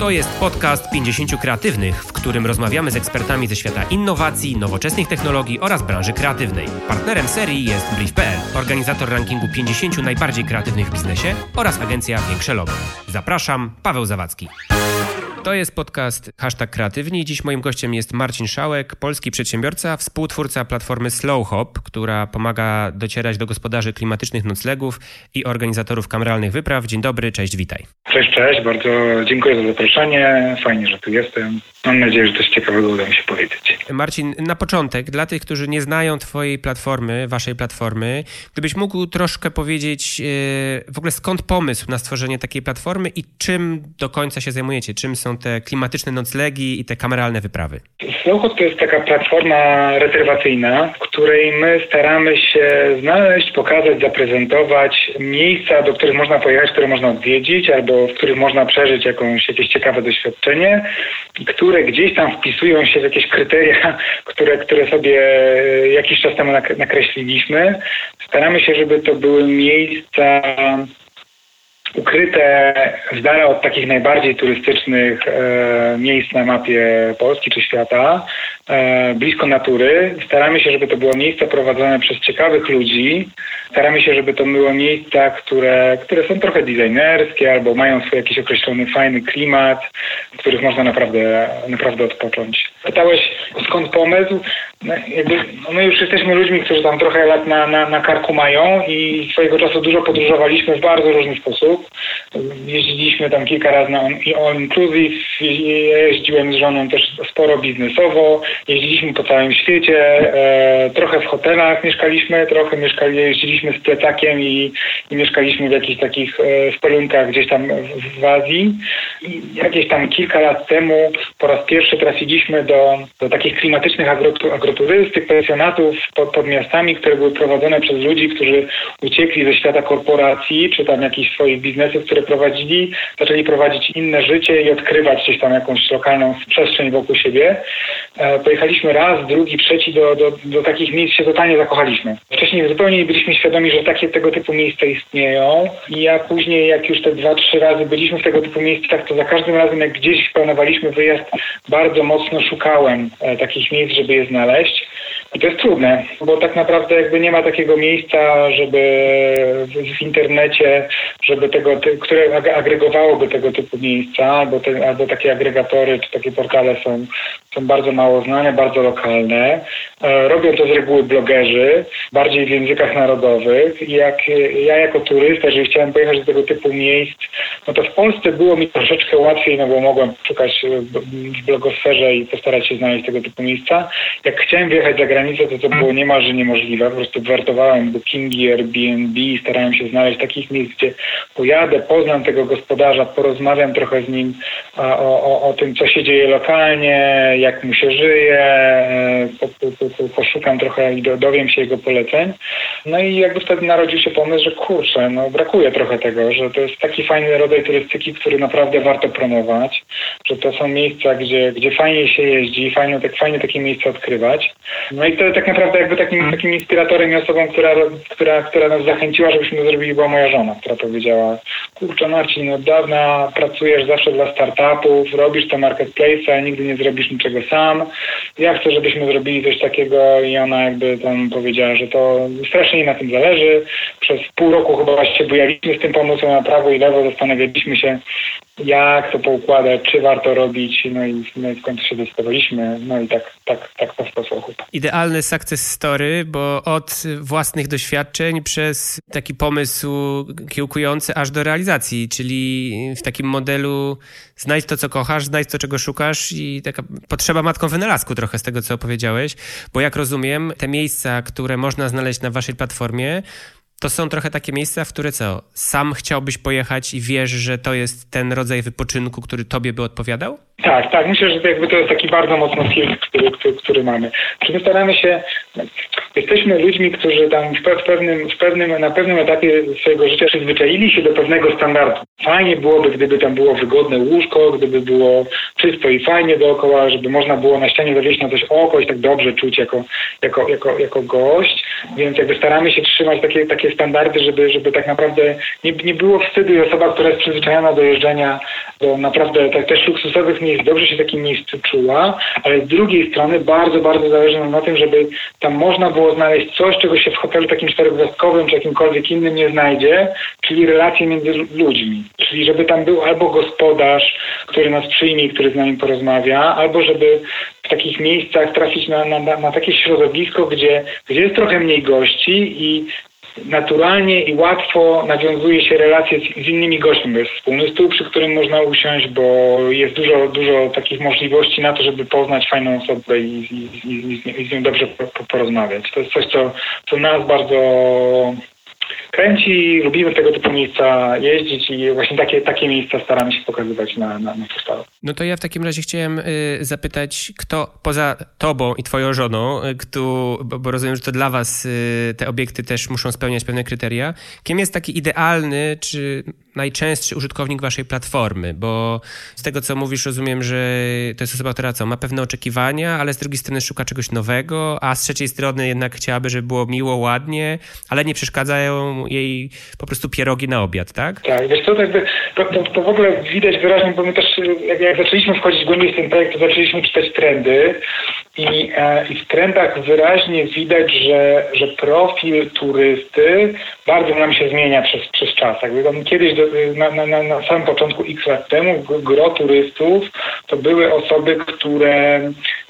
To jest podcast 50 Kreatywnych, w którym rozmawiamy z ekspertami ze świata innowacji, nowoczesnych technologii oraz branży kreatywnej. Partnerem serii jest Brief.pl, organizator rankingu 50 najbardziej kreatywnych w biznesie oraz agencja Większe Logo. Zapraszam, Paweł Zawadzki. To jest podcast Hashtag Kreatywni. Dziś moim gościem jest Marcin Szałek, polski przedsiębiorca, współtwórca platformy Slowhop, która pomaga docierać do gospodarzy klimatycznych noclegów i organizatorów kameralnych wypraw. Dzień dobry, cześć, witaj. Cześć, cześć, bardzo dziękuję za zaproszenie. Fajnie, że tu jestem. Mam nadzieję, że coś ciekawego uda mi się powiedzieć. Marcin, na początek, dla tych, którzy nie znają Twojej platformy, Waszej platformy, gdybyś mógł troszkę powiedzieć w ogóle skąd pomysł na stworzenie takiej platformy i czym do końca się zajmujecie? Czym są te klimatyczne noclegi i te kameralne wyprawy? Snowhot to jest taka platforma rezerwacyjna, w której my staramy się znaleźć, pokazać, zaprezentować miejsca, do których można pojechać, które można odwiedzić, albo w których można przeżyć jakąś, jakieś ciekawe doświadczenie, które gdzieś tam wpisują się w jakieś kryteria, które, które sobie jakiś czas temu nakreśliliśmy. Staramy się, żeby to były miejsca ukryte z dala od takich najbardziej turystycznych e, miejsc na mapie Polski czy świata, e, blisko natury. Staramy się, żeby to było miejsca prowadzone przez ciekawych ludzi. Staramy się, żeby to było miejsca, które, które są trochę designerskie albo mają swój jakiś określony fajny klimat, w których można naprawdę, naprawdę odpocząć. Pytałeś skąd pomysł? No, jakby, no my już jesteśmy ludźmi, którzy tam trochę lat na, na, na karku mają i swojego czasu dużo podróżowaliśmy w bardzo różny sposób. Jeździliśmy tam kilka razy na all inclusive, jeździłem z żoną też sporo biznesowo, jeździliśmy po całym świecie, e, trochę w hotelach mieszkaliśmy, trochę mieszkali, jeździliśmy z plecakiem i, i mieszkaliśmy w jakichś takich e, spelunkach gdzieś tam w, w Azji. I jakieś tam kilka lat temu po raz pierwszy trafiliśmy do, do takich klimatycznych agroturystyk, pensjonatów pod, pod miastami, które były prowadzone przez ludzi, którzy uciekli ze świata korporacji, czy tam jakichś swoich biznesów, które prowadzili, zaczęli prowadzić inne życie i odkrywać gdzieś tam jakąś lokalną przestrzeń wokół siebie. E, pojechaliśmy raz, drugi, trzeci do, do, do takich miejsc się totalnie zakochaliśmy. Wcześniej zupełnie nie byliśmy świadomi, że takie tego typu miejsca istnieją i ja później, jak już te dwa, trzy razy byliśmy w tego typu miejscach, to za każdym razem, jak gdzieś planowaliśmy wyjazd, bardzo mocno szukałem e, takich miejsc, żeby je znaleźć. I to jest trudne, bo tak naprawdę jakby nie ma takiego miejsca, żeby w internecie, żeby tego, które agregowałoby tego typu miejsca, albo, te, albo takie agregatory, czy takie portale są, są bardzo mało znane, bardzo lokalne. E, robią to z reguły blogerzy, bardziej w językach narodowych. I jak ja jako turysta, jeżeli chciałem pojechać do tego typu miejsc, no to w Polsce było mi troszeczkę łatwiej, no bo mogłem szukać w blogosferze i postarać się znaleźć tego typu miejsca. Jak chciałem wjechać za granicę, to to było niemalże niemożliwe. Po prostu wertowałem bookingi, Airbnb, starałem się znaleźć takich miejsc, gdzie pojadę, poznam tego gospodarza, porozmawiam trochę z nim o, o, o tym, co się dzieje lokalnie, jak mu się żyje, e, po, po, po, poszukam trochę i dowiem się jego poleceń. No i jakby wtedy narodził się pomysł, że kurczę, no brakuje trochę tego, że to jest taki fajny rodzaj turystyki, który naprawdę warto promować, że to są miejsca, gdzie, gdzie fajnie się jeździ, fajnie, tak, fajnie takie miejsca odkrywać. No i to tak naprawdę jakby takim, takim inspiratorem i osobą, która, która, która nas zachęciła, żebyśmy to zrobili, była moja żona, która powiedziała, kurczę Marcin, od dawna pracujesz zawsze dla startupów, robisz te marketplace, nigdy nie zrobisz niczego sam. Ja chcę, żebyśmy zrobili coś takiego i ona jakby tam powiedziała, że to strasznie jej na tym zależy. Przez pół roku chyba się bujaliśmy z tym pomysłem na prawo i lewo, zastanawialiśmy się, jak to poukładać, czy warto robić, no i, no w końcu się zdecydowaliśmy, no i tak, tak, tak powstał Słuchów. Idealny success story, bo od własnych doświadczeń przez taki pomysł kiełkujący aż do realizacji, czyli w takim modelu znajdź to, co kochasz, znajdź to, czego szukasz i taka potrzeba matką wynalazku trochę z tego, co opowiedziałeś, bo jak rozumiem, te miejsca, które można znaleźć na waszej platformie, to są trochę takie miejsca, w które co? Sam chciałbyś pojechać i wiesz, że to jest ten rodzaj wypoczynku, który tobie by odpowiadał? Tak, tak. Myślę, że to jakby to jest taki bardzo mocno filtr, który, który, który mamy. Czy my staramy się, jesteśmy ludźmi, którzy tam w pewnym, w pewnym, na pewnym etapie swojego życia przyzwyczaili się do pewnego standardu. Fajnie byłoby, gdyby tam było wygodne łóżko, gdyby było czysto i fajnie dookoła, żeby można było na ścianie zawieść na coś oko i tak dobrze czuć jako, jako, jako, jako gość. Więc jakby staramy się trzymać takie, takie standardy, żeby, żeby tak naprawdę nie, nie było wstydu i osoba, która jest przyzwyczajona do jeżdżenia do naprawdę tak, też luksusowych miejsc, dobrze się w takim miejscu czuła, ale z drugiej strony bardzo, bardzo zależy nam na tym, żeby tam można było znaleźć coś, czego się w hotelu takim czterogwiazdkowym czy jakimkolwiek innym nie znajdzie, czyli relacje między ludźmi. Czyli żeby tam był albo gospodarz, który nas przyjmie i który z nami porozmawia, albo żeby w takich miejscach trafić na, na, na takie środowisko, gdzie, gdzie jest trochę mniej gości i naturalnie i łatwo nawiązuje się relacje z, z, innymi gośćmi, jest wspólny stół, przy którym można usiąść, bo jest dużo, dużo takich możliwości na to, żeby poznać fajną osobę i, i, i, i z nią dobrze porozmawiać. To jest coś, co, co nas bardzo kręci, lubimy tego typu miejsca jeździć i właśnie takie, takie miejsca staramy się pokazywać na, na, na festiwalu. No to ja w takim razie chciałem y, zapytać, kto poza tobą i twoją żoną, y, kto, bo, rozumiem, że to dla was y, te obiekty też muszą spełniać pewne kryteria, kim jest taki idealny czy najczęstszy użytkownik waszej platformy? Bo z tego, co mówisz, rozumiem, że to jest osoba, która co, ma pewne oczekiwania, ale z drugiej strony szuka czegoś nowego, a z trzeciej strony jednak chciałaby, żeby było miło, ładnie, ale nie przeszkadzają jej po prostu pierogi na obiad, tak? Tak, wiesz co, to, jakby, to, to, to w ogóle widać wyraźnie, bo my też jak, jak zaczęliśmy wchodzić głębiej w ten projekt, to zaczęliśmy czytać trendy i, e, i w trendach wyraźnie widać, że, że profil turysty bardzo nam się zmienia przez, przez czas. Jakby on kiedyś do, na, na, na samym początku x lat temu gro turystów to były osoby, które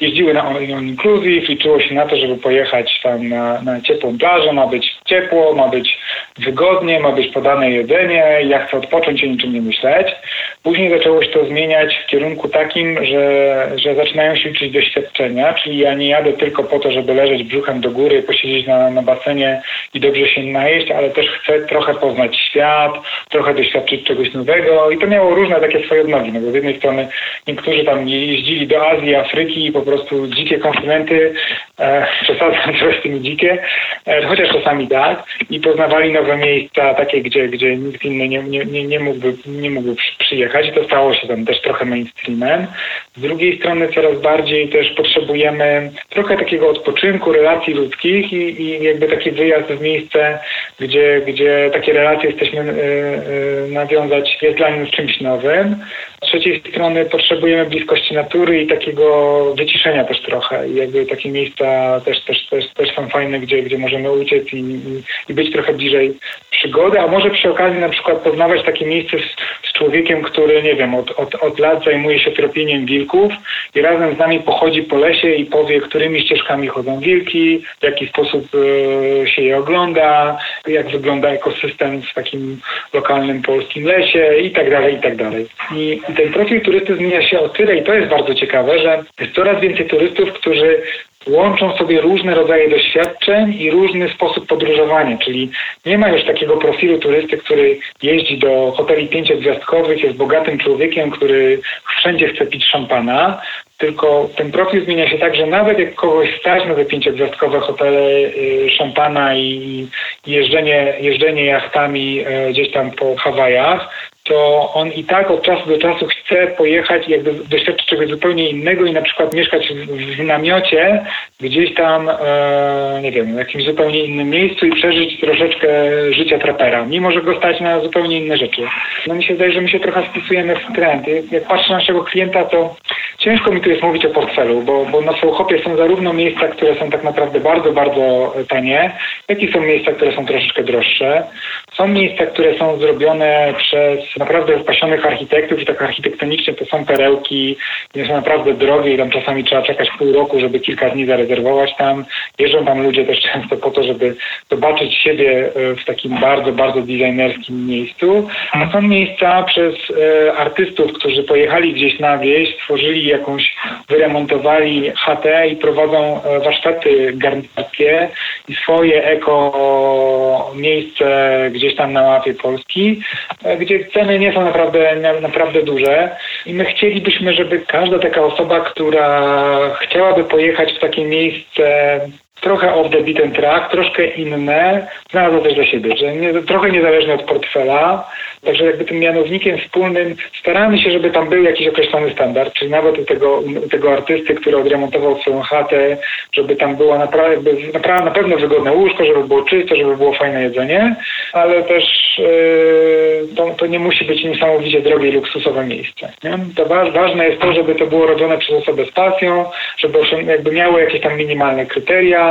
jeździły na all inclusive, liczyło się na to, żeby pojechać tam na, na ciepłą plażę, ma być ciepło, ma być wygodnie, ma być podane jedzenie, ja chcę odpocząć i niczym nie myśleć. Później zaczęło się to zmieniać w kierunku takim, że, że zaczynają się liczyć doświadczenia, czyli ja nie jadę tylko po to, żeby leżeć brzuchem do góry, posiedzieć na, na basenie i dobrze się najeść, ale też chcę trochę poznać świat, trochę doświadczyć czegoś nowego i to miało różne takie swoje odnogi, no bo z jednej strony niektórzy tam jeździli do Azji, Afryki i po prostu dzikie kontynenty, e, przesadzam z tymi dzikie, e, chociaż czasami tak, i poznawali nowe miejsca, takie, gdzie, gdzie nikt inny nie, nie, nie, nie, mógłby, nie mógłby przyjechać i to stało się tam też trochę mainstreamem. Z drugiej strony coraz bardziej też potrzebujemy trochę takiego odpoczynku, relacji ludzkich i, i jakby taki wyjazd w miejsce, gdzie, gdzie takie relacje jesteśmy y, y, nawiązać jest dla nich czymś nowym. Z trzeciej strony potrzebujemy bliskości natury i takiego wyciszenia też trochę. I jakby takie miejsca też, też, też, też są fajne, gdzie, gdzie możemy uciec i, i, i być trochę bliżej przygody, a może przy okazji na przykład poznawać takie miejsce z, z człowiekiem, który, nie wiem, od, od, od lat zajmuje się tropieniem wilków i razem z nami pochodzi po lesie i powie, którymi ścieżkami chodzą wilki, w jaki sposób y, się je ogląda, jak wygląda ekosystem w takim lokalnym polskim lesie i tak dalej, i tak dalej. I ten profil turysty zmienia się o tyle i to jest bardzo ciekawe, że jest coraz więcej turystów, którzy łączą sobie różne rodzaje doświadczeń i różny sposób podróżowania, czyli nie ma już takiego profilu turysty, który jeździ do hoteli pięciogwiazdkowych, jest bogatym człowiekiem, który wszędzie chce pić szampana, tylko ten profil zmienia się tak, że nawet jak kogoś stać na te pięciogwiazdkowe hotele y, szampana i jeżdżenie, jeżdżenie jachtami y, gdzieś tam po Hawajach, to on i tak od czasu do czasu chce pojechać i jakby doświadczyć czegoś zupełnie innego i na przykład mieszkać w, w namiocie gdzieś tam, e, nie wiem, w jakimś zupełnie innym miejscu i przeżyć troszeczkę życia trapera, mimo że go stać na zupełnie inne rzeczy. No mi się zdaje, że my się trochę wpisujemy w trend. Jak patrzę na naszego klienta, to ciężko mi tu jest mówić o portfelu, bo, bo na Sołchopie są zarówno miejsca, które są tak naprawdę bardzo, bardzo tanie, jak i są miejsca, które są troszeczkę droższe. Są miejsca, które są zrobione przez naprawdę wypasionych architektów i tak architektonicznie to są perełki, nie są naprawdę drogie i tam czasami trzeba czekać pół roku, żeby kilka dni zarezerwować tam. Jeżdżą tam ludzie też często po to, żeby zobaczyć siebie e, w takim bardzo, bardzo designerskim miejscu. A są miejsca przez e, artystów, którzy pojechali gdzieś na wieś, stworzyli jakąś, wyremontowali chatę i prowadzą e, warsztaty garnitarskie i swoje eko miejsce gdzieś tam na mapie Polski, gdzie ceny nie są naprawdę, naprawdę duże. I my chcielibyśmy, żeby każda taka osoba, która chciałaby pojechać w takie miejsce trochę off the beaten track, troszkę inne, znalazło też dla siebie, że nie, trochę niezależne od portfela, także jakby tym mianownikiem wspólnym staramy się, żeby tam był jakiś określony standard, czyli nawet u tego, u tego artysty, który odremontował swoją chatę, żeby tam było naprawdę, naprawdę na pewno wygodne łóżko, żeby było czysto, żeby było fajne jedzenie, ale też yy, to, to, nie musi być niesamowicie drogie i luksusowe miejsce. Nie? To wa ważne jest to, żeby to było robione przez osobę z pasją, żeby jakby miało jakieś tam minimalne kryteria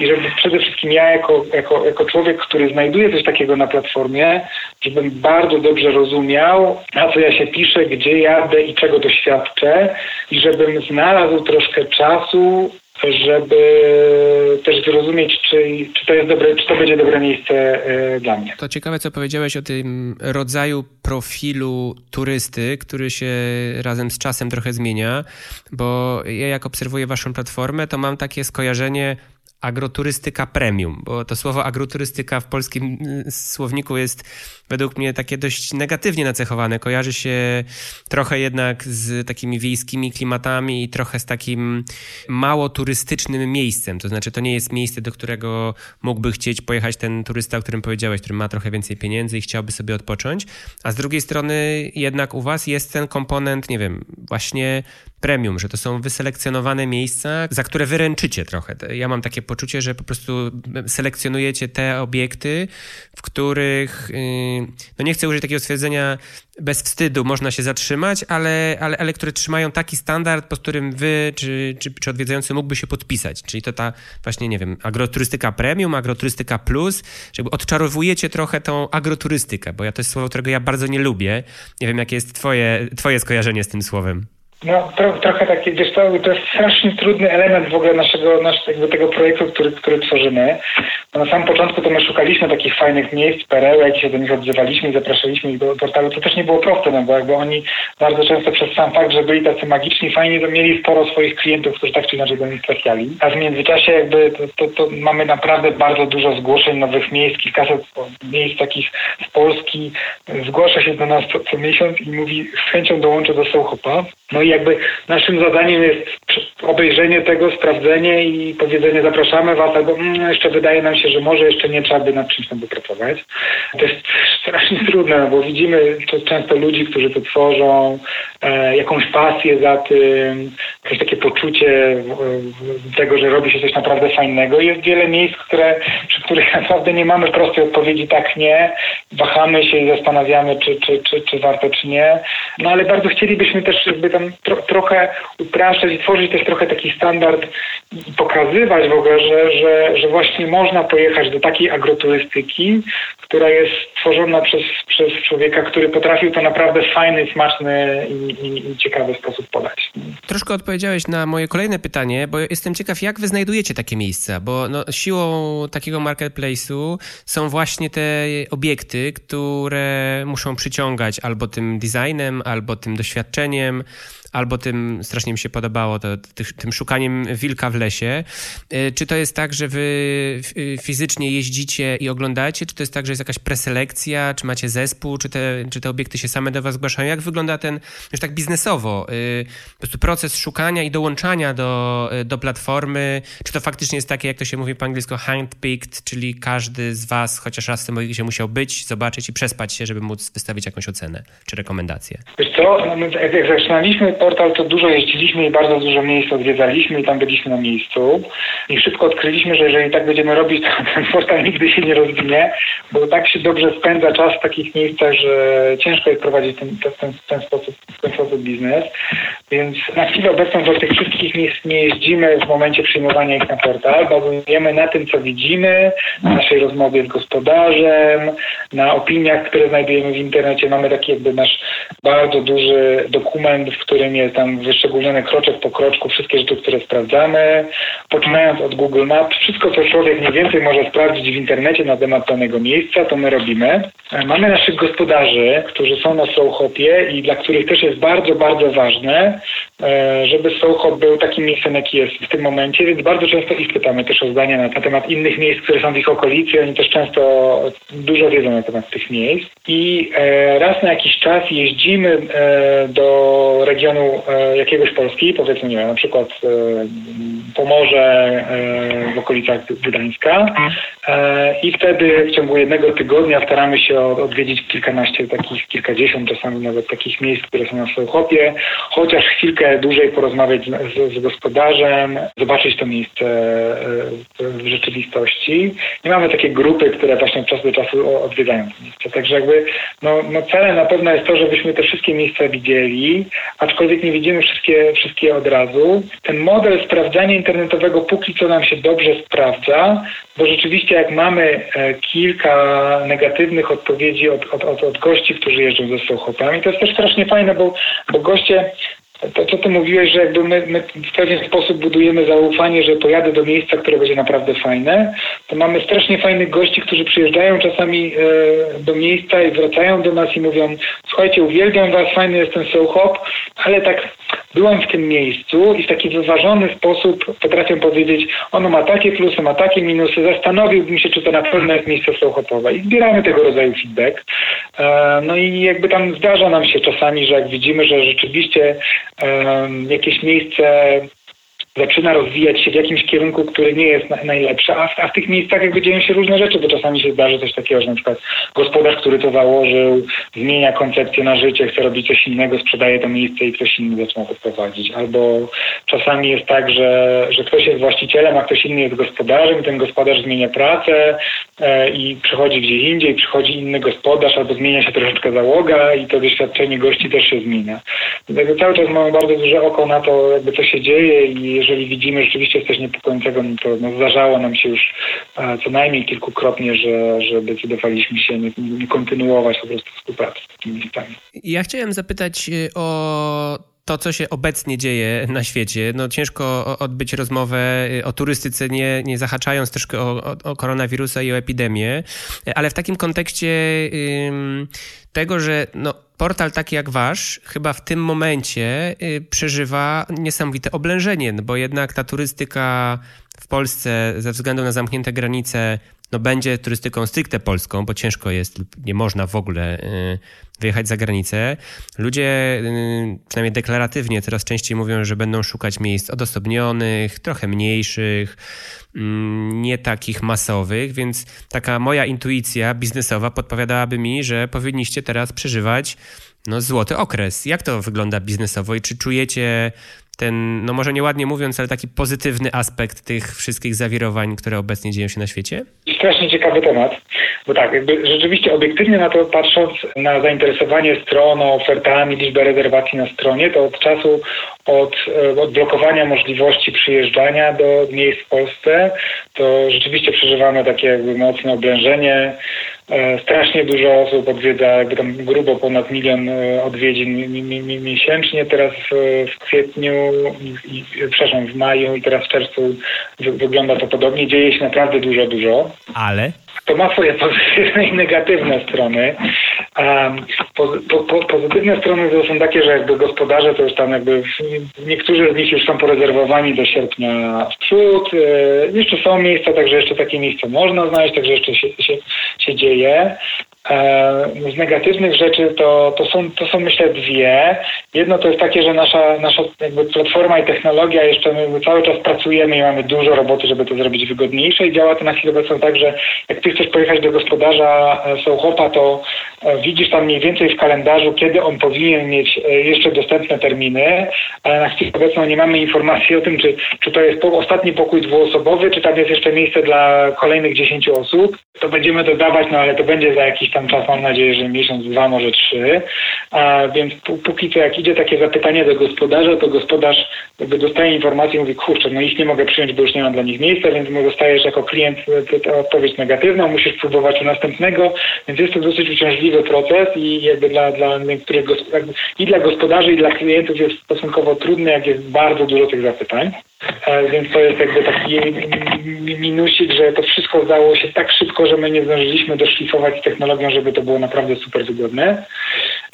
i żeby przede wszystkim ja jako, jako, jako człowiek, który znajduje coś takiego na platformie, żebym bardzo dobrze rozumiał, na co ja się piszę, gdzie jadę i czego doświadczę i żebym znalazł troszkę czasu żeby też zrozumieć, czy, czy to jest dobre, czy to będzie dobre miejsce y, dla mnie. To ciekawe, co powiedziałeś o tym rodzaju profilu turysty, który się razem z czasem trochę zmienia, bo ja jak obserwuję waszą platformę, to mam takie skojarzenie agroturystyka premium, bo to słowo agroturystyka w polskim y, słowniku jest według mnie takie dość negatywnie nacechowane. Kojarzy się trochę jednak z takimi wiejskimi klimatami i trochę z takim mało turystycznym miejscem. To znaczy, to nie jest miejsce, do którego mógłby chcieć pojechać ten turysta, o którym powiedziałeś, który ma trochę więcej pieniędzy i chciałby sobie odpocząć. A z drugiej strony jednak u was jest ten komponent, nie wiem, właśnie premium, że to są wyselekcjonowane miejsca, za które wyręczycie trochę. Ja mam takie poczucie, że po prostu selekcjonujecie te obiekty, w których, y, no nie chcę użyć takiego stwierdzenia, bez wstydu można się zatrzymać, ale, ale, ale które trzymają taki standard, pod którym wy czy, czy, czy odwiedzający mógłby się podpisać. Czyli to ta właśnie, nie wiem, agroturystyka premium, agroturystyka plus, że odczarowujecie trochę tą agroturystykę, bo ja to jest słowo, którego ja bardzo nie lubię. Nie wiem, jakie jest twoje, twoje skojarzenie z tym słowem. No, tro, trochę taki, wiesz to, to jest strasznie trudny element w ogóle naszego, naszego tego projektu, który, który tworzymy. Na samym początku to my szukaliśmy takich fajnych miejsc, perełek, się do nich odzywaliśmy i zapraszaliśmy ich do portalu. To też nie było proste, no bo jakby oni bardzo często przez sam fakt, że byli tacy magiczni, fajnie, to mieli sporo swoich klientów, którzy tak czy inaczej do nich trafiali. A w międzyczasie jakby to, to, to mamy naprawdę bardzo dużo zgłoszeń nowych miejsc, kilkaset miejsc takich z Polski. Zgłasza się do nas co, co miesiąc i mówi z chęcią dołączę do Sochopa. No i jakby naszym zadaniem jest obejrzenie tego, sprawdzenie i powiedzenie zapraszamy Was, albo mm, jeszcze wydaje nam się, że może jeszcze nie trzeba by nad czymś tam wypracować. To jest strasznie trudne, bo widzimy często ludzi, którzy to tworzą, e, jakąś pasję za tym, jakieś takie poczucie tego, że robi się coś naprawdę fajnego. Jest wiele miejsc, które, przy których naprawdę nie mamy prostej odpowiedzi tak, nie. Wahamy się i zastanawiamy, czy, czy, czy, czy warto, czy nie. No ale bardzo chcielibyśmy też jakby tam tro, trochę upraszczać i tworzyć też trochę taki standard pokazywać w ogóle, że, że, że właśnie można pojechać do takiej agroturystyki, która jest tworzona przez, przez człowieka, który potrafił to naprawdę fajny, smaczny i, i, i ciekawy sposób podać. Troszkę odpowiedziałeś na moje kolejne pytanie, bo jestem ciekaw, jak wy znajdujecie takie miejsca, bo no, siłą takiego marketplace'u są właśnie te obiekty, które muszą przyciągać albo tym designem, albo tym doświadczeniem, albo tym, strasznie mi się podobało, to, tym szukaniem wilka w lesie. Y, czy to jest tak, że wy fizycznie jeździcie i oglądacie, czy to jest tak, że jest jakaś preselekcja, czy macie zespół, czy te, czy te obiekty się same do was zgłaszają? Jak wygląda ten, już tak biznesowo, y, po prostu proces szukania i dołączania do, do platformy? Czy to faktycznie jest takie, jak to się mówi po angielsku, handpicked, czyli każdy z was chociaż raz w tym się musiał być, zobaczyć i przespać się, żeby móc wystawić jakąś ocenę czy rekomendację? Wiesz co, no jak zaczynaliśmy portal, to dużo jeździliśmy i bardzo dużo miejsc odwiedzaliśmy i tam byliśmy na miejscu. I szybko odkryliśmy, że jeżeli tak będziemy robić, to ten portal nigdy się nie rozwinie, bo tak się dobrze spędza czas w takich miejscach, że ciężko jest prowadzić ten, ten, ten, sposób, ten sposób biznes. Więc na chwilę obecną do tych wszystkich miejsc nie jeździmy w momencie przyjmowania ich na portal. Bazujemy na tym, co widzimy, na naszej rozmowie z gospodarzem, na opiniach, które znajdujemy w internecie. Mamy taki jakby nasz bardzo duży dokument, w którym jest tam wyszczególniony kroczek po kroczku wszystkie rzeczy, które sprawdzamy, poczynając od Google Maps, wszystko, co człowiek mniej więcej może sprawdzić w internecie na temat danego miejsca, to my robimy. E, mamy naszych gospodarzy, którzy są na Soulhopie i dla których też jest bardzo, bardzo ważne, żeby Soho był takim miejscem, jaki jest w tym momencie, więc bardzo często ich pytamy też o zdanie na, na temat innych miejsc, które są w ich okolicy. Oni też często dużo wiedzą na temat tych miejsc. I e, raz na jakiś czas jeździmy do regionu jakiegoś Polski, powiedzmy, nie wiem, na przykład Pomorze w okolicach Gdańska i wtedy w ciągu jednego tygodnia staramy się odwiedzić kilkanaście takich, kilkadziesiąt czasami nawet takich miejsc, które są na Sołchopie, chociaż chwilkę dłużej porozmawiać z, z gospodarzem, zobaczyć to miejsce e, w rzeczywistości. I mamy takie grupy, które właśnie od czasu do czasu odwiedzają to miejsce. Także jakby no, no celem na pewno jest to, żebyśmy te wszystkie miejsca widzieli, aczkolwiek nie widzimy wszystkie, wszystkie od razu. Ten model sprawdzania internetowego póki co nam się dobrze sprawdza, bo rzeczywiście jak mamy e, kilka negatywnych odpowiedzi od, od, od, od gości, którzy jeżdżą ze Sochopami, to jest też strasznie fajne, bo, bo goście to, co ty mówiłeś, że jakby my, my, w pewien sposób budujemy zaufanie, że pojadę do miejsca, które będzie naprawdę fajne, to mamy strasznie fajnych gości, którzy przyjeżdżają czasami e, do miejsca i wracają do nas i mówią, słuchajcie, uwielbiam was, fajny jest ten Soho ale tak byłem w tym miejscu i w taki wyważony sposób potrafię powiedzieć, ono ma takie plusy, ma takie minusy, zastanowiłbym się, czy to na pewno jest miejsce sochopowe. I zbieramy tego rodzaju feedback. E, no i jakby tam zdarza nam się czasami, że jak widzimy, że rzeczywiście jakieś miejsce zaczyna rozwijać się w jakimś kierunku, który nie jest najlepszy, a w, a w tych miejscach jakby dzieją się różne rzeczy, bo czasami się zdarzy coś takiego, że na przykład gospodarz, który to założył, zmienia koncepcję na życie, chce robić coś innego, sprzedaje to miejsce i ktoś inny zaczyna to prowadzić. Albo czasami jest tak, że, że ktoś jest właścicielem, a ktoś inny jest gospodarzem ten gospodarz zmienia pracę e, i przychodzi gdzie indziej, przychodzi inny gospodarz, albo zmienia się troszeczkę załoga i to doświadczenie gości też się zmienia. Dlatego cały czas mamy bardzo duże oko na to, jakby co się dzieje i jeżeli widzimy rzeczywiście coś niepokojącego, no to no, zdarzało nam się już e, co najmniej kilkukrotnie, że, że decydowaliśmy się nie, nie kontynuować po prostu współpracy z takimi miejscami. Ja chciałem zapytać e, o to, co się obecnie dzieje na świecie. No ciężko odbyć rozmowę e, o turystyce, nie, nie zahaczając też o, o, koronawirusa i o epidemię, ale w takim kontekście ym, tego, że no, portal taki jak wasz chyba w tym momencie y, przeżywa niesamowite oblężenie, no bo jednak ta turystyka Polsce ze względu na zamknięte granice no będzie turystyką stricte polską, bo ciężko jest nie można w ogóle y, wyjechać za granicę. Ludzie, y, przynajmniej deklaratywnie, coraz częściej mówią, że będą szukać miejsc odosobnionych, trochę mniejszych, mm, nie takich masowych, więc taka moja intuicja biznesowa podpowiadałaby mi, że powinniście teraz przeżywać no, złoty okres. Jak to wygląda biznesowo i czy czujecie ten, no może nieładnie mówiąc, ale taki pozytywny aspekt tych wszystkich zawirowań, które obecnie dzieją się na świecie? Strasznie ciekawy temat, bo tak, jakby rzeczywiście obiektywnie na to patrząc, na zainteresowanie stroną, ofertami, liczbę rezerwacji na stronie, to od czasu od e, odblokowania możliwości przyjeżdżania do miejsc w Polsce, to rzeczywiście przeżywamy takie jakby mocne oblężenie. E, strasznie dużo osób odwiedza, jakby tam grubo ponad milion e, odwiedzin miesięcznie. Teraz w kwietniu, i, przepraszam, w maju i teraz w czerwcu wygląda to podobnie. Dzieje się naprawdę dużo, dużo. Ale? To ma swoje pozytywne i negatywne strony. Po, po, pozytywne strony to są takie, że jakby gospodarze to już tam jakby niektórzy z nich już są porezerwowani do sierpnia w przód. E, jeszcze są miejsca, także jeszcze takie miejsca można znaleźć, także jeszcze się, się, się dzieje. E, z negatywnych rzeczy to, to, są, to są myślę dwie. Jedno to jest takie, że nasza, nasza jakby platforma i technologia jeszcze my cały czas pracujemy i mamy dużo roboty, żeby to zrobić wygodniejsze i działa to na chwilę obecną tak, że jak ty chcesz pojechać do gospodarza e, Sohopa, to e, widzisz tam mniej więcej w kalendarzu, kiedy on powinien mieć jeszcze dostępne terminy, ale na chwilę obecną nie mamy informacji o tym, czy, czy to jest ostatni pokój dwuosobowy, czy tam jest jeszcze miejsce dla kolejnych dziesięciu osób. To będziemy dodawać, no ale to będzie za jakiś tam czas, mam nadzieję, że miesiąc, dwa, może trzy. A więc póki co jak idzie takie zapytanie do gospodarza, to gospodarz jakby dostaje informację i mówi, kurczę, no ich nie mogę przyjąć, bo już nie mam dla nich miejsca, więc dostajesz jako klient odpowiedź negatywną, musisz próbować u następnego, więc jest to dosyć uciążliwy proces i jakby dla, dla niektórych i dla gospodarzy, i dla klientów jest stosunkowo trudny, jak jest bardzo dużo tych zapytań. E, więc to jest jakby taki minusik, że to wszystko zdało się tak szybko, że my nie zdążyliśmy doszlifować technologią, żeby to było naprawdę super wygodne.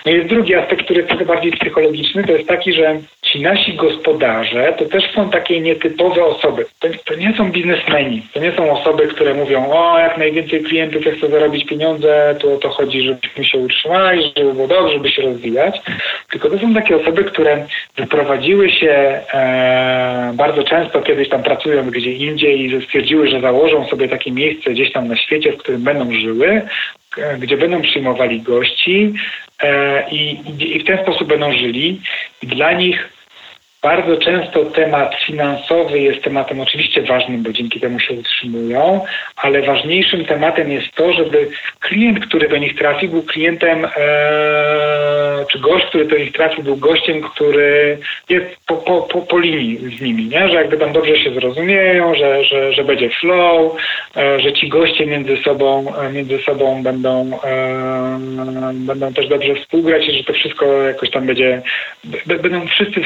No jest drugi aspekt, który jest trochę bardziej psychologiczny, to jest taki, że ci nasi gospodarze to też są takie nietypowe osoby. To, to nie są biznesmeni, to nie są osoby, które mówią, o jak najwięcej klientów, ja chcę zarobić pieniądze, to o to chodzi, żebyśmy się utrzymali, żeby było dobrze, żeby się rozwijać. Tylko to są takie osoby, które wyprowadziły się e, bardzo często kiedyś tam pracując gdzie indziej i stwierdziły, że założą sobie takie miejsce gdzieś tam na świecie, w którym będą żyły, e, gdzie będą przyjmowali gości e, i, i w ten sposób będą żyli. I dla nich bardzo często temat finansowy jest tematem oczywiście ważnym, bo dzięki temu się utrzymują, ale ważniejszym tematem jest to, żeby klient, który do nich trafi, był klientem, e, czy gość, który do nich trafi, był gościem, który jest po, po, po, po linii z nimi, nie? że jakby tam dobrze się zrozumieją, że, że, że będzie flow, e, że ci goście między sobą, e, między sobą będą, e, będą też dobrze współgrać i że to wszystko jakoś tam będzie, będą wszyscy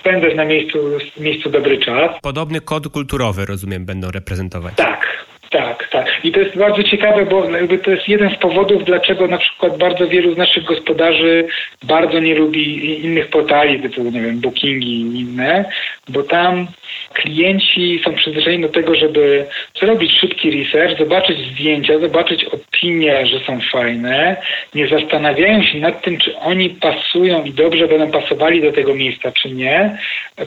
spędzać na miejscu, miejscu dobry czas. Podobny kod kulturowy, rozumiem, będą reprezentować. Tak, tak, tak. I to jest bardzo ciekawe, bo jakby to jest jeden z powodów, dlaczego na przykład bardzo wielu z naszych gospodarzy bardzo nie lubi innych portali, typu, nie wiem, bookingi i inne, bo tam klienci są przyzwyczajeni do tego, żeby zrobić szybki research, zobaczyć zdjęcia, zobaczyć opinie, że są fajne, nie zastanawiają się nad tym, czy oni pasują i dobrze będą pasowali do tego miejsca, czy nie,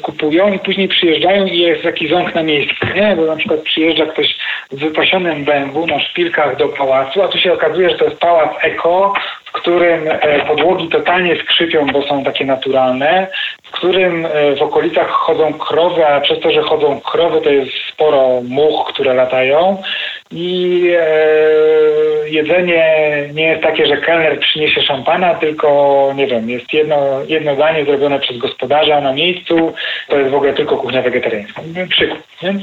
kupują i później przyjeżdżają i jest taki ząg na miejscu, nie? Bo na przykład przyjeżdża ktoś z wypasionym BMW na szpilkach do pałacu, a tu się okazuje, że to jest pałac eko, w którym e, podłogi totalnie skrzypią, bo są takie naturalne, w którym e, w okolicach chodzą krowy, a przez to, że chodzą krowy, to jest sporo much, które latają i e, jedzenie nie jest takie, że kelner przyniesie szampana, tylko nie wiem, jest jedno, jedno danie zrobione przez gospodarza na miejscu, to jest w ogóle tylko kuchnia wegetariańska. Przykład. Nie?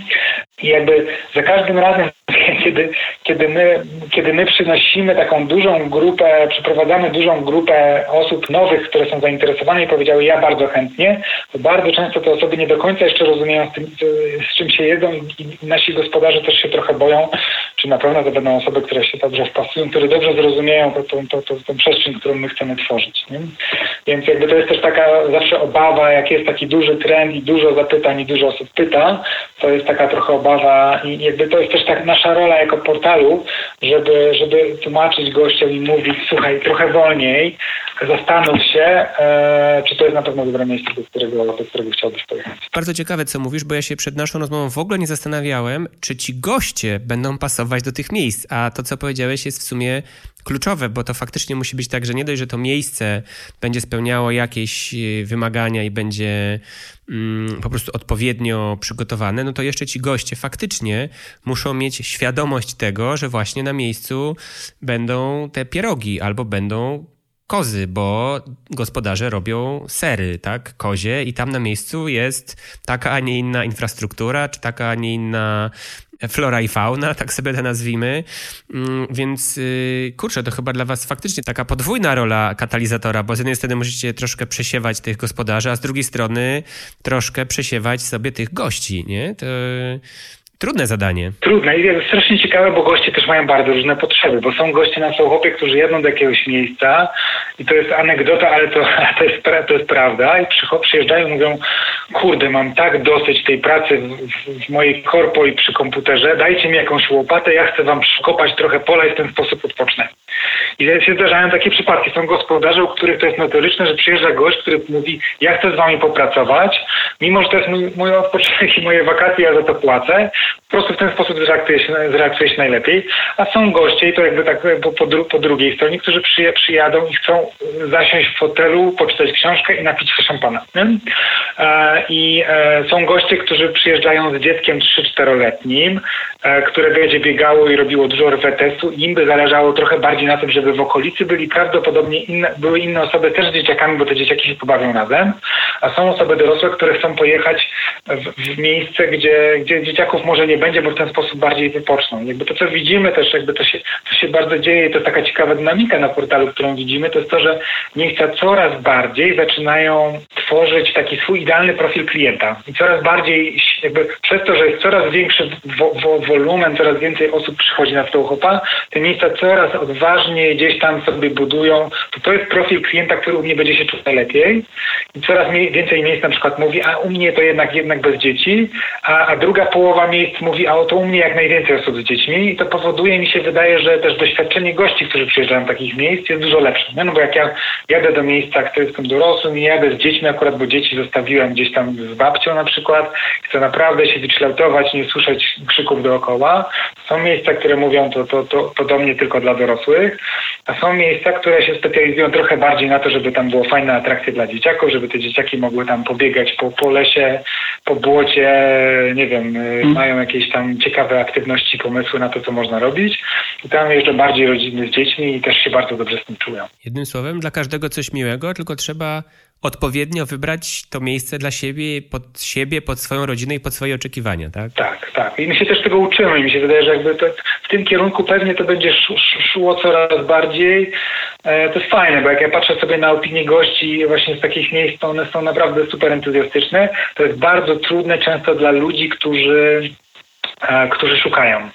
I jakby za każdym razem, kiedy, kiedy, my, kiedy my przynosimy taką dużą grupę, przeprowadzamy dużą grupę osób nowych, które są zainteresowane i powiedziały ja bardzo chętnie, to bardzo często te osoby nie do końca jeszcze rozumieją z, tym, z czym się jedzą i nasi gospodarze też się trochę boją, czy na pewno to będą osoby, które się dobrze wpasują, które dobrze zrozumieją tą, tą, tą, tą, tą przestrzeń, którą my chcemy tworzyć. Nie? Więc jakby to jest też taka zawsze obawa, jak jest taki duży trend i dużo zapytań i dużo osób pyta, to jest taka trochę obawa i jakby to jest też tak nasza rola jako portalu, żeby, żeby tłumaczyć gościom i mówić, słuchaj, trochę wolniej, zastanów się, e, czy to jest na pewno dobre miejsce, do którego, do którego chciałbyś pojechać. Bardzo ciekawe, co mówisz, bo ja się przed naszą rozmową w ogóle nie zastanawiałem, czy ci goście będą pasować do tych miejsc, a to, co powiedziałeś, jest w sumie kluczowe, bo to faktycznie musi być tak, że nie dość, że to miejsce będzie spełniało jakieś e, wymagania i będzie mm, po prostu odpowiednio przygotowane, no to jeszcze ci goście faktycznie muszą mieć świadomość tego, że właśnie na miejscu będą te pierogi albo będą kozy, bo gospodarze robią sery, tak, kozie i tam na miejscu jest taka, a nie inna infrastruktura, czy taka, a nie inna flora i fauna, tak sobie to nazwijmy. Mm, więc y, kurczę, to chyba dla was faktycznie taka podwójna rola katalizatora, bo z jednej strony musicie troszkę przesiewać tych gospodarzy, a z drugiej strony troszkę przesiewać sobie tych gości, nie? To Trudne zadanie. Trudne i jest strasznie ciekawe, bo goście też mają bardzo różne potrzeby, bo są goście na Sołchopie, którzy jadą do jakiegoś miejsca i to jest anegdota, ale to, to, jest, to jest prawda i przyjeżdżają i mówią, kurde, mam tak dosyć tej pracy w, w, mojej korpo i przy komputerze, dajcie mi jakąś łopatę, ja chcę wam przekopać trochę pola i w ten sposób odpocznę. I się zdarzają takie przypadki. Są gospodarze, u których to jest notoryczne, że przyjeżdża gość, który mówi, ja chcę z wami popracować, mimo że to jest mój, mój odpoczynek i moje wakacje, ja za to płacę, po prostu w ten sposób zreaguje się, zreaguje się najlepiej. A są goście, i to jakby tak po, po, po drugiej stronie, którzy przyj przyjadą i chcą zasiąść w fotelu, poczytać książkę i napić się szampana. E, I e, są goście, którzy przyjeżdżają z dzieckiem 3-4-letnim, e, które będzie biegało i robiło dużo rwetesu i im by zależało trochę bardziej na tym, żeby w okolicy byli prawdopodobnie inne, były inne osoby też z dzieciakami, bo te dzieciaki się pobawią razem. a są osoby dorosłe, które chcą pojechać w, w miejsce, gdzie, gdzie dzieciaków może nie będzie, bo w ten sposób bardziej wypoczną. Jakby to, co widzimy też, jakby to się, to się bardzo dzieje, to taka ciekawa dynamika na portalu, którą widzimy, to jest to, że miejsca coraz bardziej zaczynają tworzyć taki swój idealny profil klienta i coraz bardziej jakby przez to, że jest coraz większy wo, wo, wolumen, coraz więcej osób przychodzi na Flowhopa, te miejsca coraz odważniej gdzieś tam sobie budują, to to jest profil klienta, który u mnie będzie się czuł najlepiej i coraz więcej miejsc na przykład mówi, a u mnie to jednak jednak bez dzieci, a, a druga połowa miejsc mówi, a to u mnie jak najwięcej osób z dziećmi i to powoduje, mi się wydaje, że też doświadczenie gości, którzy przyjeżdżają do takich miejsc jest dużo lepsze. No bo jak ja jadę do miejsca, które jestem dorosłym i jadę z dziećmi akurat, bo dzieci zostawiłem gdzieś tam z babcią na przykład, chcę naprawdę się wykształtować, nie słyszeć krzyków dookoła. Są miejsca, które mówią to, to, to, to do mnie tylko dla dorosłych, a są miejsca, które się specjalizują trochę bardziej na to, żeby tam było fajne atrakcje dla dzieciaków, żeby te dzieciaki mogły tam pobiegać po, po lesie, po błocie, nie wiem, hmm. mają jakieś tam ciekawe aktywności, pomysły na to, co można robić. I tam jeszcze bardziej rodziny z dziećmi i też się bardzo dobrze z tym czują. Jednym słowem, dla każdego coś miłego, tylko trzeba odpowiednio wybrać to miejsce dla siebie, pod siebie, pod swoją rodzinę i pod swoje oczekiwania, tak? Tak, tak. I my się też tego uczymy. Mi się wydaje, że jakby to, w tym kierunku pewnie to będzie szło coraz bardziej. E, to jest fajne, bo jak ja patrzę sobie na opinie gości właśnie z takich miejsc, to one są naprawdę super entuzjastyczne. To jest bardzo trudne często dla ludzi, którzy, e, którzy szukają.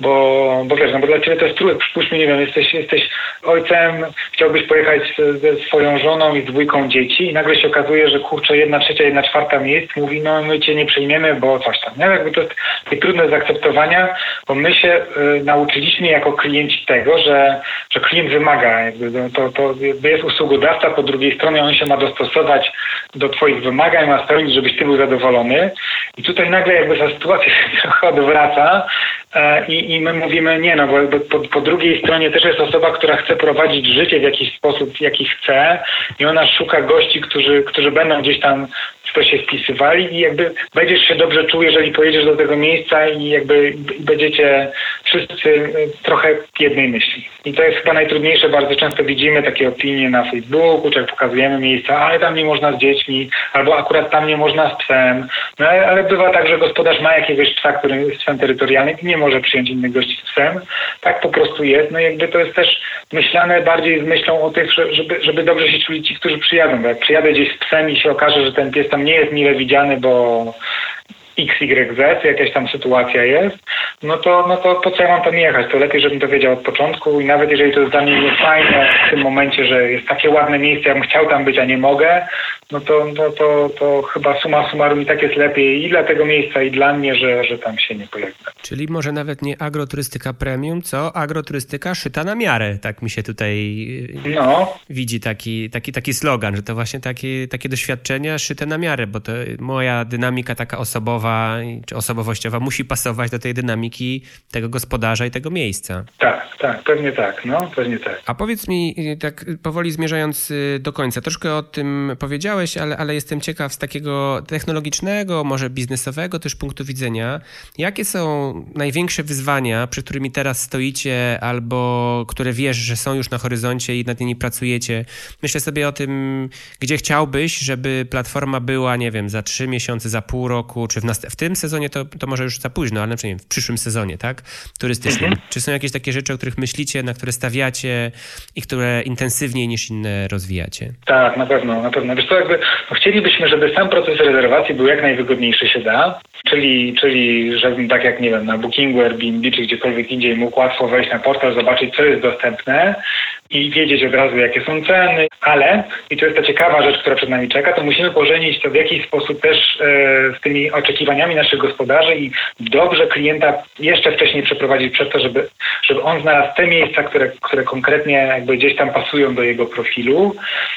Bo, bo wiesz, no bo dla ciebie to jest trudne. Przypuśćmy, nie wiem, jesteś, jesteś ojcem, chciałbyś pojechać ze swoją żoną i z dwójką dzieci i nagle się okazuje, że kurczę, jedna trzecia, jedna czwarta miejsc mówi, no my cię nie przyjmiemy, bo coś tam. Nie? Jakby to jest trudne do zaakceptowania, bo my się y, nauczyliśmy jako klienci tego, że, że klient wymaga, jakby no, to, to jest usługodawca, po drugiej stronie on się ma dostosować do twoich wymagań, ma spełnić, żebyś ty był zadowolony i tutaj nagle jakby ta sytuacja się trochę odwraca E, I, I my mówimy nie, no bo po, po, drugiej stronie też jest osoba, która chce prowadzić życie w jakiś sposób, jaki chce i ona szuka gości, którzy, którzy będą gdzieś tam w to się wpisywali i jakby będziesz się dobrze czuł, jeżeli pojedziesz do tego miejsca i jakby będziecie wszyscy trochę jednej myśli. I to jest chyba najtrudniejsze, bardzo często widzimy takie opinie na Facebooku, czy jak pokazujemy miejsca, ale tam nie można z dziećmi, albo akurat tam nie można z psem, no ale, ale bywa tak, że gospodarz ma jakiegoś psa, który jest psem terytorialnym i nie może przyjąć innych gości z psem. Tak po prostu jest. No jakby to jest też myślane bardziej z myślą o tych, żeby, żeby dobrze się czuli ci, którzy przyjadą. Bo jak przyjadę gdzieś z psem i się okaże, że ten pies tam nie jest mile widziany, bo XYZ, jakaś tam sytuacja jest, no to, no to po co ja mam tam jechać? To lepiej, żebym to wiedział od początku i nawet jeżeli to jest dla mnie niefajne w tym momencie, że jest takie ładne miejsce, ja bym chciał tam być, a nie mogę, no to, no to, to chyba suma summarum i tak jest lepiej i dla tego miejsca, i dla mnie, że, że tam się nie pojawię. Czyli może nawet nie agroturystyka premium, co agroturystyka szyta na miarę, tak mi się tutaj no. widzi taki, taki, taki slogan, że to właśnie takie, takie doświadczenia szyte na miarę, bo to moja dynamika taka osobowa czy osobowościowa musi pasować do tej dynamiki tego gospodarza i tego miejsca. Tak, tak, pewnie tak, no, pewnie tak. A powiedz mi, tak powoli zmierzając y, do końca, troszkę o tym powiedziałeś, ale, ale jestem ciekaw z takiego technologicznego, może biznesowego też punktu widzenia. Jakie są największe wyzwania, przy którymi teraz stoicie, albo które wiesz, że są już na horyzoncie i nad nimi pracujecie? Myślę sobie o tym, gdzie chciałbyś, żeby platforma była, nie wiem, za trzy miesiące, za pół roku, czy w, w tym sezonie to, to może już za późno, ale na przykład w przyszłym sezonie, tak? Turystycznym. Mhm. Czy są jakieś takie rzeczy, o których myślicie, na które stawiacie i które intensywniej niż inne rozwijacie? Tak, na pewno, na pewno. Wiesz co, jakby no chcielibyśmy, żeby sam proces rezerwacji był jak najwygodniejszy się da, czyli, czyli żebym tak jak, nie wiem, na Bookingu, Airbnb czy gdziekolwiek indziej mógł łatwo wejść na portal, zobaczyć, co jest dostępne i wiedzieć od razu, jakie są ceny, ale, i to jest ta ciekawa rzecz, która przed nami czeka, to musimy pożenić to w jakiś sposób też e, z tymi oczekiwaniami naszych gospodarzy i dobrze klienta jeszcze wcześniej przeprowadzić przez to, żeby, żeby on znalazł te miejsca, które, które konkretnie jakby gdzieś tam pasują do jego profilu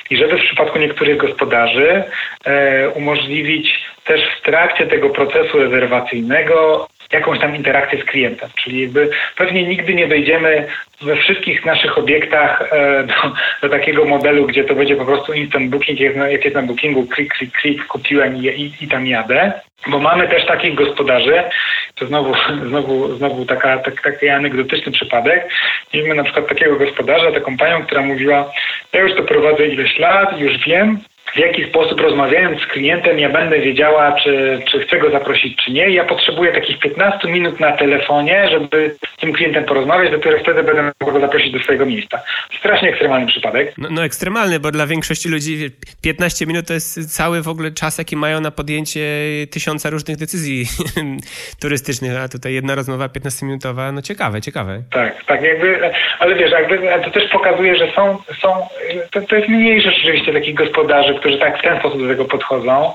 i żeby w przypadku niektórych gospodarzy e, umożliwić też w trakcie tego procesu rezerwacyjnego jakąś tam interakcję z klientem. Czyli jakby pewnie nigdy nie dojdziemy we wszystkich naszych obiektach e, do, do, takiego modelu, gdzie to będzie po prostu instant booking, jak jest na bookingu, klik, klik, klik, kupiłem i, i, i tam jadę. Bo mamy też takich gospodarzy, to znowu, znowu, znowu taka, tak, taki anegdotyczny przypadek. Mieliśmy na przykład takiego gospodarza, taką panią, która mówiła, ja już to prowadzę ileś lat, już wiem, w jaki sposób rozmawiając z klientem ja będę wiedziała, czy, czy chcę go zaprosić, czy nie. Ja potrzebuję takich 15 minut na telefonie, żeby z tym klientem porozmawiać, dopiero wtedy będę mógł go zaprosić do swojego miejsca. Strasznie ekstremalny przypadek. No, no ekstremalny, bo dla większości ludzi 15 minut to jest cały w ogóle czas, jaki mają na podjęcie tysiąca różnych decyzji turystycznych, a tutaj jedna rozmowa 15-minutowa, no ciekawe, ciekawe. Tak, tak, jakby, ale wiesz, jakby to też pokazuje, że są, są to, to jest mniejsze rzeczywiście takich gospodarzy, którzy tak w ten sposób do tego podchodzą,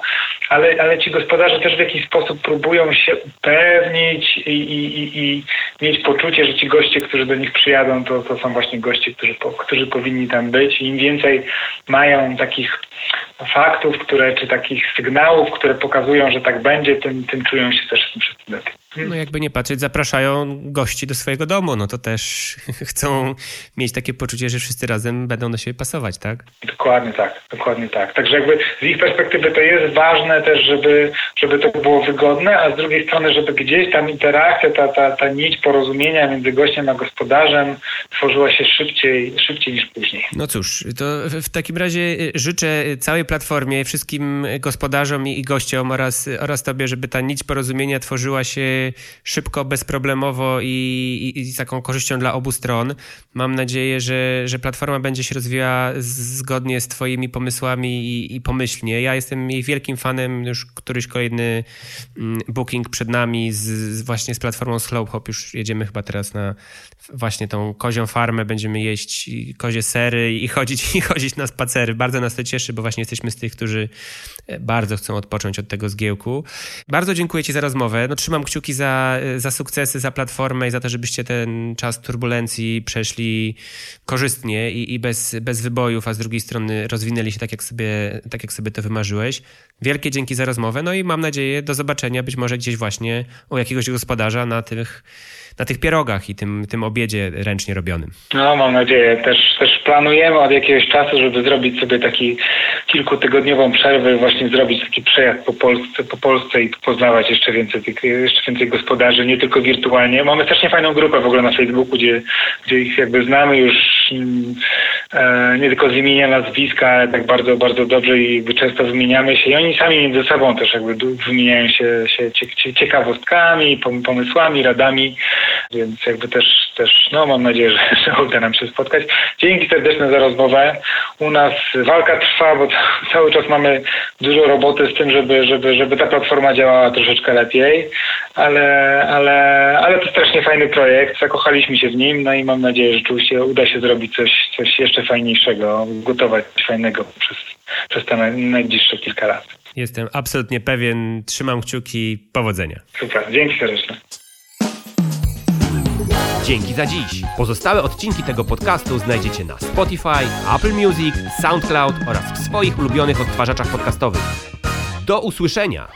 ale, ale ci gospodarze też w jakiś sposób próbują się upewnić i, i, i, i mieć poczucie, że ci goście, którzy do nich przyjadą, to, to są właśnie goście, którzy, którzy powinni tam być. I im więcej mają takich faktów, które, czy takich sygnałów, które pokazują, że tak będzie, tym, tym czują się też wszyscy lepiej. No jakby nie patrzeć, zapraszają gości do swojego domu, no to też chcą mieć takie poczucie, że wszyscy razem będą do siebie pasować, tak? Dokładnie tak, dokładnie tak. Także jakby z ich perspektywy to jest ważne też, żeby, żeby to było wygodne, a z drugiej strony, żeby gdzieś tam interakcja, ta, ta, ta nić porozumienia między gościem a gospodarzem tworzyła się szybciej, szybciej niż później. No cóż, to w takim razie y, życzę całej platformie, wszystkim gospodarzom i gościom oraz, oraz tobie, żeby ta nić porozumienia tworzyła się szybko, bezproblemowo i, i, i, z taką korzyścią dla obu stron. Mam nadzieję, że, że platforma będzie się rozwijała zgodnie z Twoimi pomysłami i, i pomyślnie. Ja jestem jej wielkim fanem, już któryś kolejny mm, booking przed nami z, z właśnie z platformą Slowhop. Już jedziemy chyba teraz na właśnie tą kozią farmę, będziemy jeść kozie sery i chodzić, i chodzić na spacery. Bardzo nas to cieszy, bo właśnie jesteśmy z tych, którzy e, bardzo chcą odpocząć od tego zgiełku. Bardzo dziękuję Ci za rozmowę. No, trzymam kciuki za, za sukcesy, za platformę i za to, żebyście ten czas turbulencji przeszli korzystnie i, i bez, bez wybojów, a z drugiej strony rozwinęli się tak jak, sobie, tak, jak sobie to wymarzyłeś. Wielkie dzięki za rozmowę, no i mam nadzieję do zobaczenia być może gdzieś właśnie u jakiegoś gospodarza na tych na tych pierogach i tym, tym obiedzie ręcznie robionym. No, mam nadzieję. Też, też planujemy od jakiegoś czasu, żeby zrobić sobie taki kilkutygodniową przerwę, właśnie zrobić taki przejazd po Polsce, po Polsce i poznawać jeszcze więcej, jeszcze więcej gospodarzy, nie tylko wirtualnie. Mamy strasznie fajną grupę w ogóle na Facebooku, gdzie, gdzie ich jakby znamy już e, nie tylko z imienia, nazwiska, ale tak bardzo, bardzo dobrze i często wymieniamy się i oni sami między sobą też jakby wymieniają się, się ciekawostkami, pomysłami, radami. Więc jakby też, też no mam nadzieję, że, że uda nam się spotkać. Dzięki serdeczne za rozmowę. U nas walka trwa, bo cały czas mamy dużo roboty z tym, żeby, żeby, żeby ta platforma działała troszeczkę lepiej, ale, ale, ale to strasznie fajny projekt. Zakochaliśmy się w nim, no i mam nadzieję, że uda się zrobić coś, coś jeszcze fajniejszego, gotować coś fajnego przez, przez te najbliższe kilka lat. Jestem absolutnie pewien. Trzymam kciuki. Powodzenia. Super. Dzięki serdecznie. Dzięki za dziś. Pozostałe odcinki tego podcastu znajdziecie na Spotify, Apple Music, SoundCloud oraz w swoich ulubionych odtwarzaczach podcastowych. Do usłyszenia!